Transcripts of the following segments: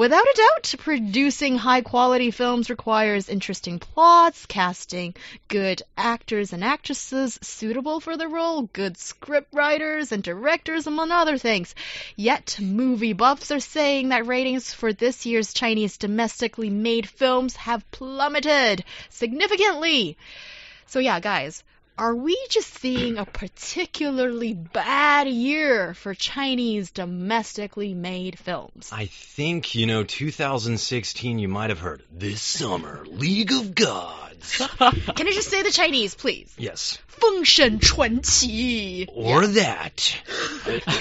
Without a doubt, producing high quality films requires interesting plots, casting good actors and actresses suitable for the role, good script writers and directors, among other things. Yet, movie buffs are saying that ratings for this year's Chinese domestically made films have plummeted significantly. So, yeah, guys, are we just seeing a particularly bad year for Chinese domestically made films? I think, you know, 2016, you might have heard this summer, League of Gods. Can I just say the Chinese, please? Yes. Feng Shen Chuan Qi. Or that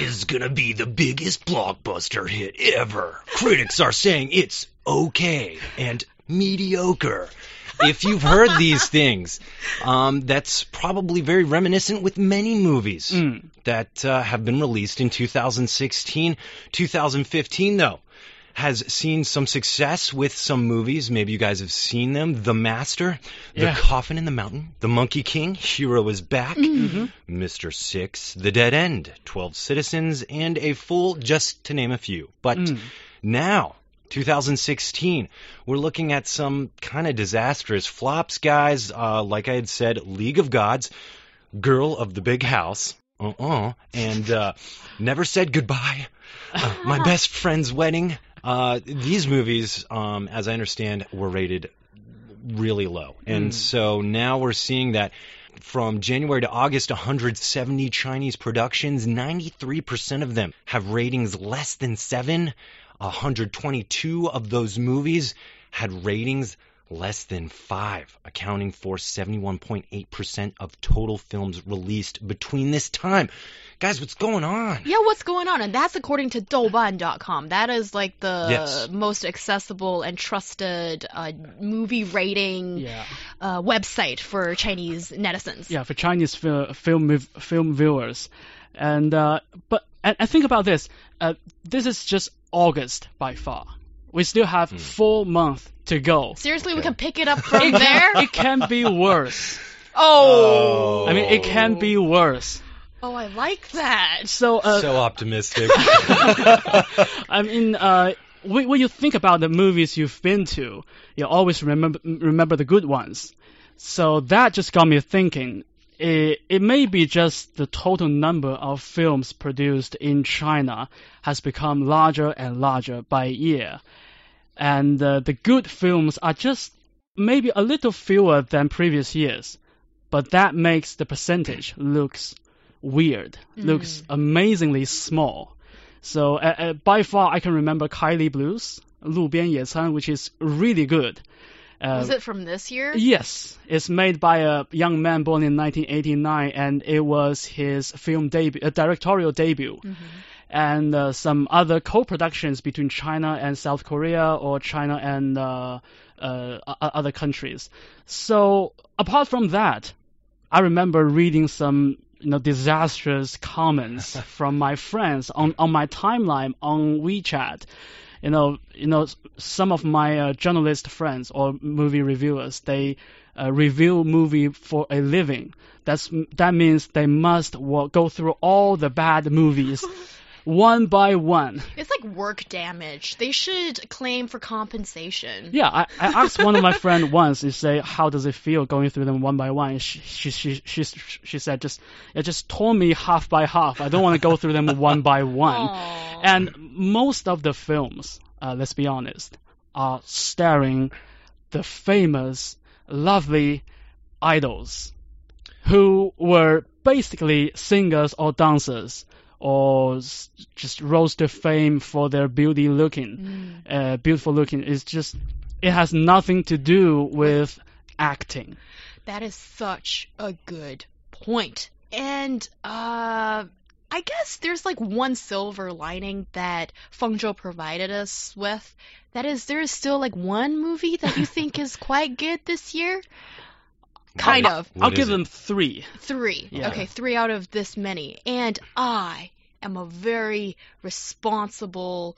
is going to be the biggest blockbuster hit ever. Critics are saying it's okay and mediocre. If you've heard these things, um, that's probably very reminiscent with many movies that uh, have been released in 2016. 2015, though, has seen some success with some movies. Maybe you guys have seen them. The Master, The Coffin in the Mountain, The Monkey King, Hero is Back, Mr. Six, The Dead End, 12 Citizens, and a Fool, just to name a few. But now, 2016, we're looking at some kind of disastrous flops, guys. Uh, like I had said, League of Gods, Girl of the Big House, uh-uh, and uh, Never Said Goodbye, uh, My Best Friend's Wedding. Uh, these movies, um, as I understand, were rated really low. And so now we're seeing that from January to August, 170 Chinese productions, 93% of them have ratings less than 7. 122 of those movies had ratings less than 5, accounting for 71.8% of total films released between this time. Guys, what's going on? Yeah, what's going on? And that's according to Douban.com. That is like the Yes. most accessible and trusted uh, movie rating Yeah. uh, website for Chinese netizens. yeah, for Chinese fil- film film viewers, and uh, but and, and think about this. Uh, this is just August by far. We still have four months to go. Seriously, we can pick it up from there? It can be worse. oh. I mean, it can be worse. Oh, I like that. So, uh, So optimistic. I mean, uh, when, when you think about the movies you've been to, you always remember remember the good ones. So that just got me thinking it, it may be just the total number of films produced in China has become larger and larger by year. And uh, the good films are just maybe a little fewer than previous years, but that makes the percentage looks weird, mm. looks amazingly small. So uh, uh, by far, I can remember Kaili Blues, Lu Bian Ye which is really good. Uh, Was it from this year? Yes, it's made by a young man born in 1989, and it was his film debut, uh, directorial debut. And uh, some other co-productions between China and South Korea, or China and uh, uh, other countries. So apart from that, I remember reading some you know disastrous comments from my friends on on my timeline on WeChat. You know, you know, some of my uh, journalist friends or movie reviewers, they uh, review movie for a living. That's that means they must go through all the bad movies one by one. It's like work damage. They should claim for compensation. Yeah, I, I asked one of my friend once to say how does it feel going through them one by one. And she she she she, she said just it just tore me half by half. I don't want to go through them one by one. Aw. And most of the films, uh, let's be honest, are starring the famous, lovely idols who were basically singers or dancers or s- just rose to fame for their beauty looking, uh, beautiful looking. It's just, it has nothing to do with acting. That is such a good point. And uh I guess there's like one silver lining that Feng Zhou provided us with. That is there is still like one movie that you think is quite good this year? Kind what, of. What I'll give it? them three. Three. Yeah. Okay, three out of this many. And I am a very responsible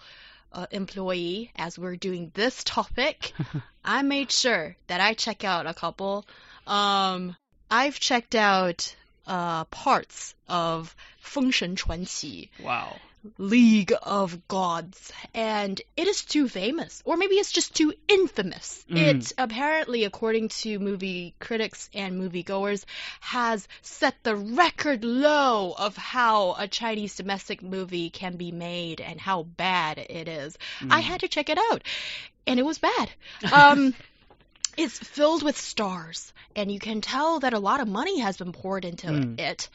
uh, employee. As we're doing this topic, I made sure that I check out a couple. Um, I've checked out uh, parts of Feng Shen Chuan Wow. League of Gods, and it is too famous, or maybe it's just too infamous. Mm. It apparently, according to movie critics and moviegoers, has set the record low of how a Chinese domestic movie can be made and how bad it is. I had to check it out, and it was bad. Um, it's filled with stars, and you can tell that a lot of money has been poured into Mm. it.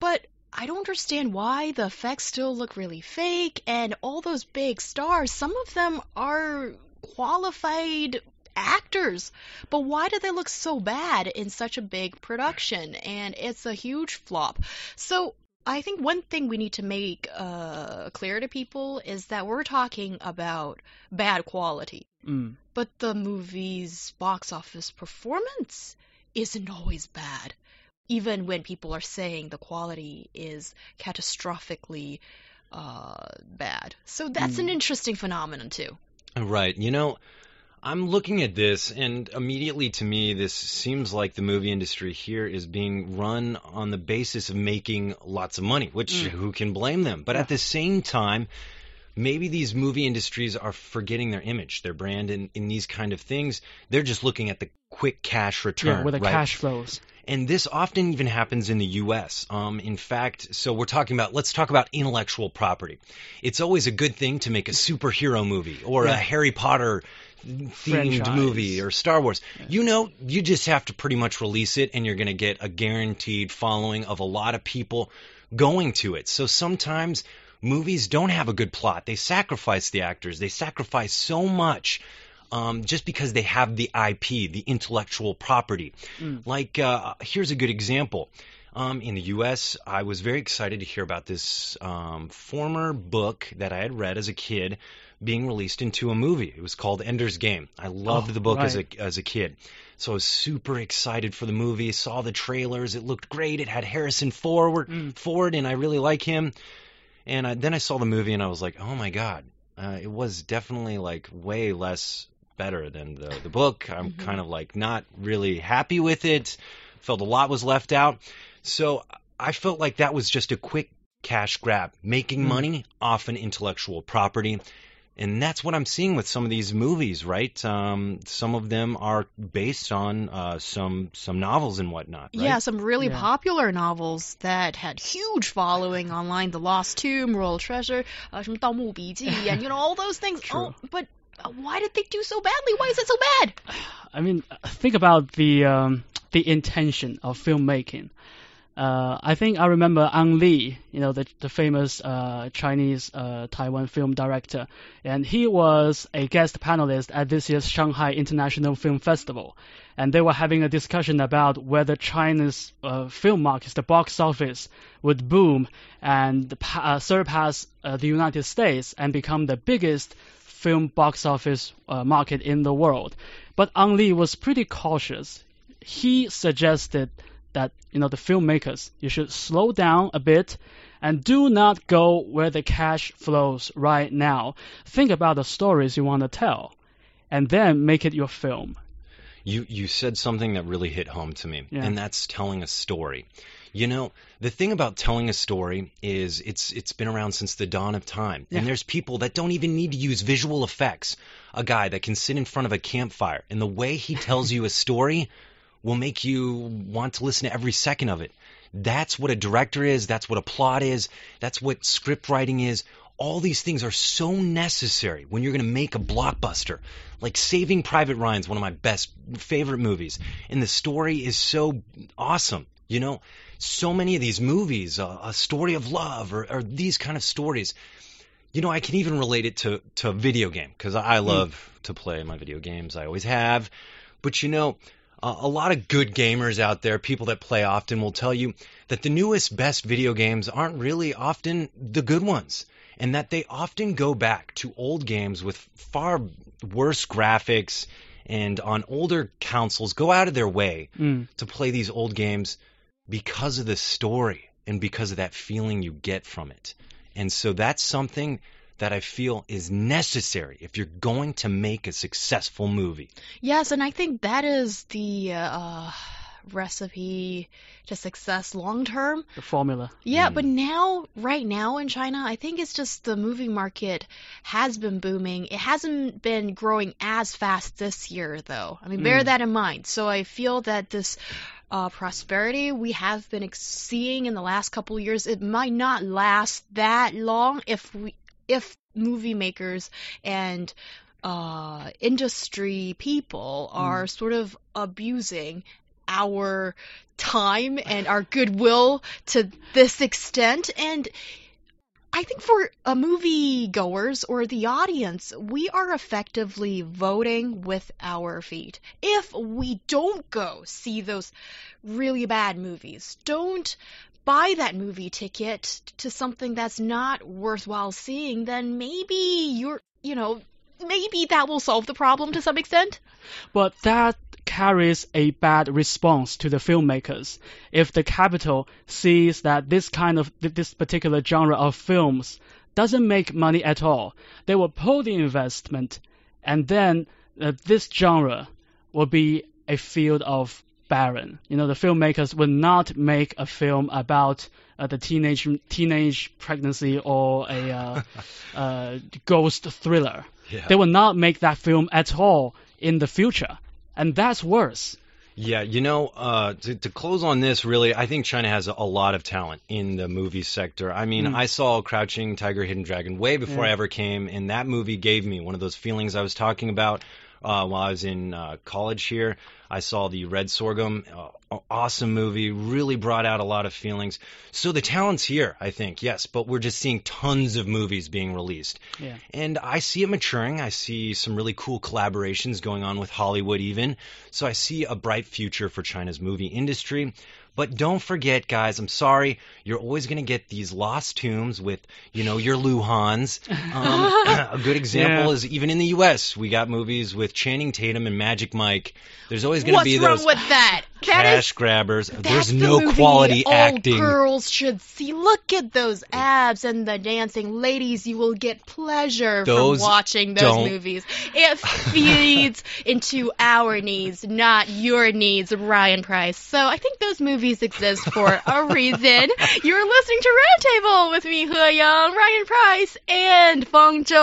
But I don't understand why the effects still look really fake, and all those big stars, some of them are qualified actors. But why do they look so bad in such a big production? And it's a huge flop. So I think one thing we need to make uh, clear to people is that we're talking about bad quality Mm. but the movie's box office performance isn't always bad. Even when people are saying the quality is catastrophically uh, bad. So that's an interesting phenomenon, too. Right. You know, I'm looking at this, and immediately to me, this seems like the movie industry here is being run on the basis of making lots of money, which Mm. who can blame them? But Yeah. at the same time, maybe these movie industries are forgetting their image, their brand, and in these kind of things, they're just looking at the quick cash return. Yeah, with the right? cash flows. And this often even happens in the U.S. Um, in fact, so we're talking about, let's talk about intellectual property. It's always a good thing to make a superhero movie or Yeah. a Harry Potter themed Franchise. movie or Star Wars. You know, you just have to pretty much release it and you're going to get a guaranteed following of a lot of people going to it. So sometimes movies don't have a good plot. They sacrifice the actors. They sacrifice so much um, just because they have the IP, the intellectual property. Mm. Like, uh, here's a good example. Um, in the U.S., I was very excited to hear about this um, former book that I had read as a kid being released into a movie. It was called Ender's Game. I loved Oh, the book as a as a kid, so I was super excited for the movie. Saw the trailers; it looked great. It had Harrison Ford, Mm. Ford, and I really like him. And I, then I saw the movie, and I was like, oh my god, uh, it was definitely like way less better than the the book. I'm Mhm. kind of like not really happy with it. Felt a lot was left out. So I felt like that was just a quick cash grab, making Mm. money off an intellectual property And that's what I'm seeing with some of these movies, right? Um, some of them are based on uh, some some novels and whatnot. Right? Yeah, some really Yeah. popular novels that had huge following online. The Lost Tomb, Royal Treasure, uh, 什么盗墓笔记, and you know all those things. True. Oh, but uh, why did they do so badly? Why is it so bad? I mean, think about the um, the intention of filmmaking. Uh, I think I remember Ang Lee, you know, the the famous uh, Chinese uh, Taiwan film director, and he was a guest panelist at this year's Shanghai International Film Festival, and they were having a discussion about whether China's uh, film market, the box office, would boom and uh, surpass uh, the United States and become the biggest film box office market in the world. But Ang Lee was pretty cautious. He suggested that you know the filmmakers you should slow down a bit and do not go where the cash flows right now. Think about the stories you want to tell, and then make it your film. You you said something that really hit home to me, Yeah. and that's telling a story. You know, the thing about telling a story is it's it's been around since the dawn of time. Yeah. And there's people that don't even need to use visual effects. A guy that can sit in front of a campfire and the way he tells you a story will make you want to listen to every second of it. That's what a director is, that's what a plot is, that's what script writing is. All these things are so necessary when you're going to make a blockbuster. Like Saving Private Ryan is one of my best favorite movies, and the story is so awesome. You know, so many of these movies, uh, a story of love, or, or these kind of stories. You know, I can even relate it to to a video game because I love to play my video games. I always have. But you know, uh, a lot of good gamers out there, people that play often, will tell you that the newest, best video games aren't really often the good ones, and that they often go back to old games with far worse graphics and on older consoles go out of their way Mm. to play these old games because of the story and because of that feeling you get from it. And so that's something that I feel is necessary if you're going to make a successful movie. Yes, and I think that is the uh, recipe to success long term. The formula. Yeah, Mm. but now, right now in China, I think it's just the movie market has been booming. It hasn't been growing as fast this year, though. I mean, bear Mm. that in mind. So I feel that this uh, prosperity we have been seeing in the last couple of years, it might not last that long if we, if movie makers and uh, industry people are sort of abusing our time and our goodwill to this extent. And I think for a movie goers or the audience, we are effectively voting with our feet. If we don't go see those really bad movies, don't buy that movie ticket to something that's not worthwhile seeing, then maybe you're, you know, maybe that will solve the problem to some extent. But that carries a bad response to the filmmakers. If the capital sees that this kind of this particular genre of films doesn't make money at all, they will pull the investment, and then uh, this genre will be a field of barren. You know, the filmmakers will not make a film about uh, the teenage teenage pregnancy or a uh, uh, ghost thriller. Yeah. They will not make that film at all in the future, and that's worse. Yeah, you know, uh, to, to close on this, really, I think China has a, a lot of talent in the movie sector. I mean, Mm. I saw Crouching Tiger, Hidden Dragon way before Yeah. I ever came, and that movie gave me one of those feelings I was talking about uh, while I was in uh, college here. I saw the Red Sorghum, uh, awesome movie, really brought out a lot of feelings. So the talent's here, I think, yes, but we're just seeing tons of movies being released. Yeah. And I see it maturing. I see some really cool collaborations going on with Hollywood, even. So I see a bright future for China's movie industry. But don't forget, guys, I'm sorry, you're always going to get these lost tombs with, you know, your Luhans. Um, a good example Yeah. is even in the U.S., we got movies with Channing Tatum and Magic Mike. There's always going to be those. What's be wrong those with that? Cash is grabbers. There's the no movie quality all acting. girls should see. Look at those abs and the dancing. Ladies, you will get pleasure Those from watching those don't- movies. It feeds into our needs, not your needs, Ryan Price. So I think those movies exist for a reason. You're listening to Roundtable with me, He Yang, Ryan Price, and Feng Zhou.